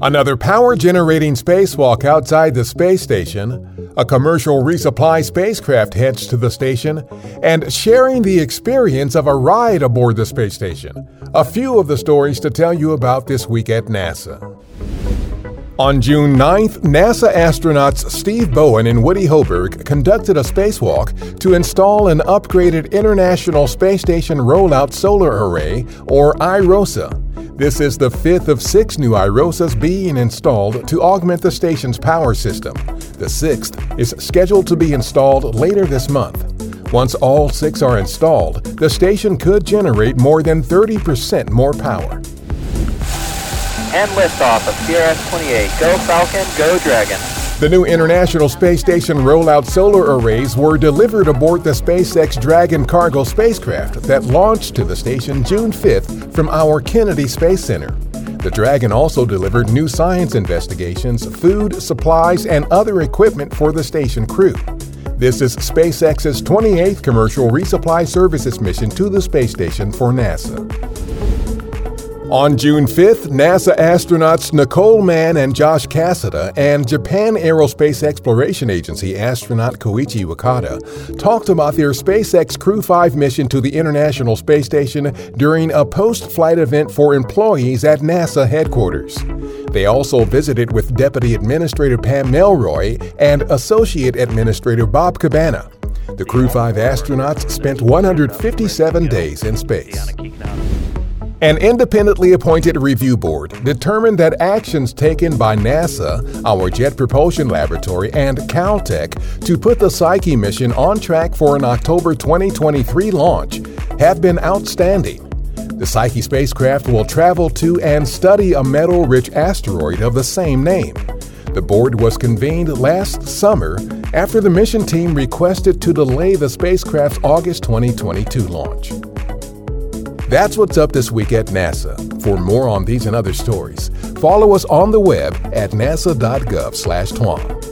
Another power generating spacewalk outside the space station, a commercial resupply spacecraft heads to the station, and sharing the experience of a ride aboard the space station. A few of the stories to tell you about this week at NASA. On June 9th, NASA astronauts Steve Bowen and Woody Hoburg conducted a spacewalk to install an upgraded International Space Station Rollout Solar Array, or IROSA. This is the fifth of six new IROSAs being installed to augment the station's power system. The sixth is scheduled to be installed later this month. Once all six are installed, the station could generate more than 30% more power. And liftoff of CRS-28. Go Falcon, go Dragon. The new International Space Station rollout solar arrays were delivered aboard the SpaceX Dragon cargo spacecraft that launched to the station June 5th from our Kennedy Space Center. The Dragon also delivered new science investigations, food, supplies, and other equipment for the station crew. This is SpaceX's 28th commercial resupply services mission to the space station for NASA. On June 5th, NASA astronauts Nicole Mann and Josh Cassada and Japan Aerospace Exploration Agency astronaut Koichi Wakata talked about their SpaceX Crew 5 mission to the International Space Station during a post flight event for employees at NASA headquarters. They also visited with Deputy Administrator Pam Melroy and Associate Administrator Bob Cabana. The Crew 5 astronauts spent 157 days in space. An independently appointed review board determined that actions taken by NASA, our Jet Propulsion Laboratory, and Caltech to put the Psyche mission on track for an October 2023 launch have been outstanding. The Psyche spacecraft will travel to and study a metal rich asteroid of the same name. The board was convened last summer after the mission team requested to delay the spacecraft's August 2022 launch. That's what's up this week at NASA. For more on these and other stories, follow us on the web at nasa.gov/twan.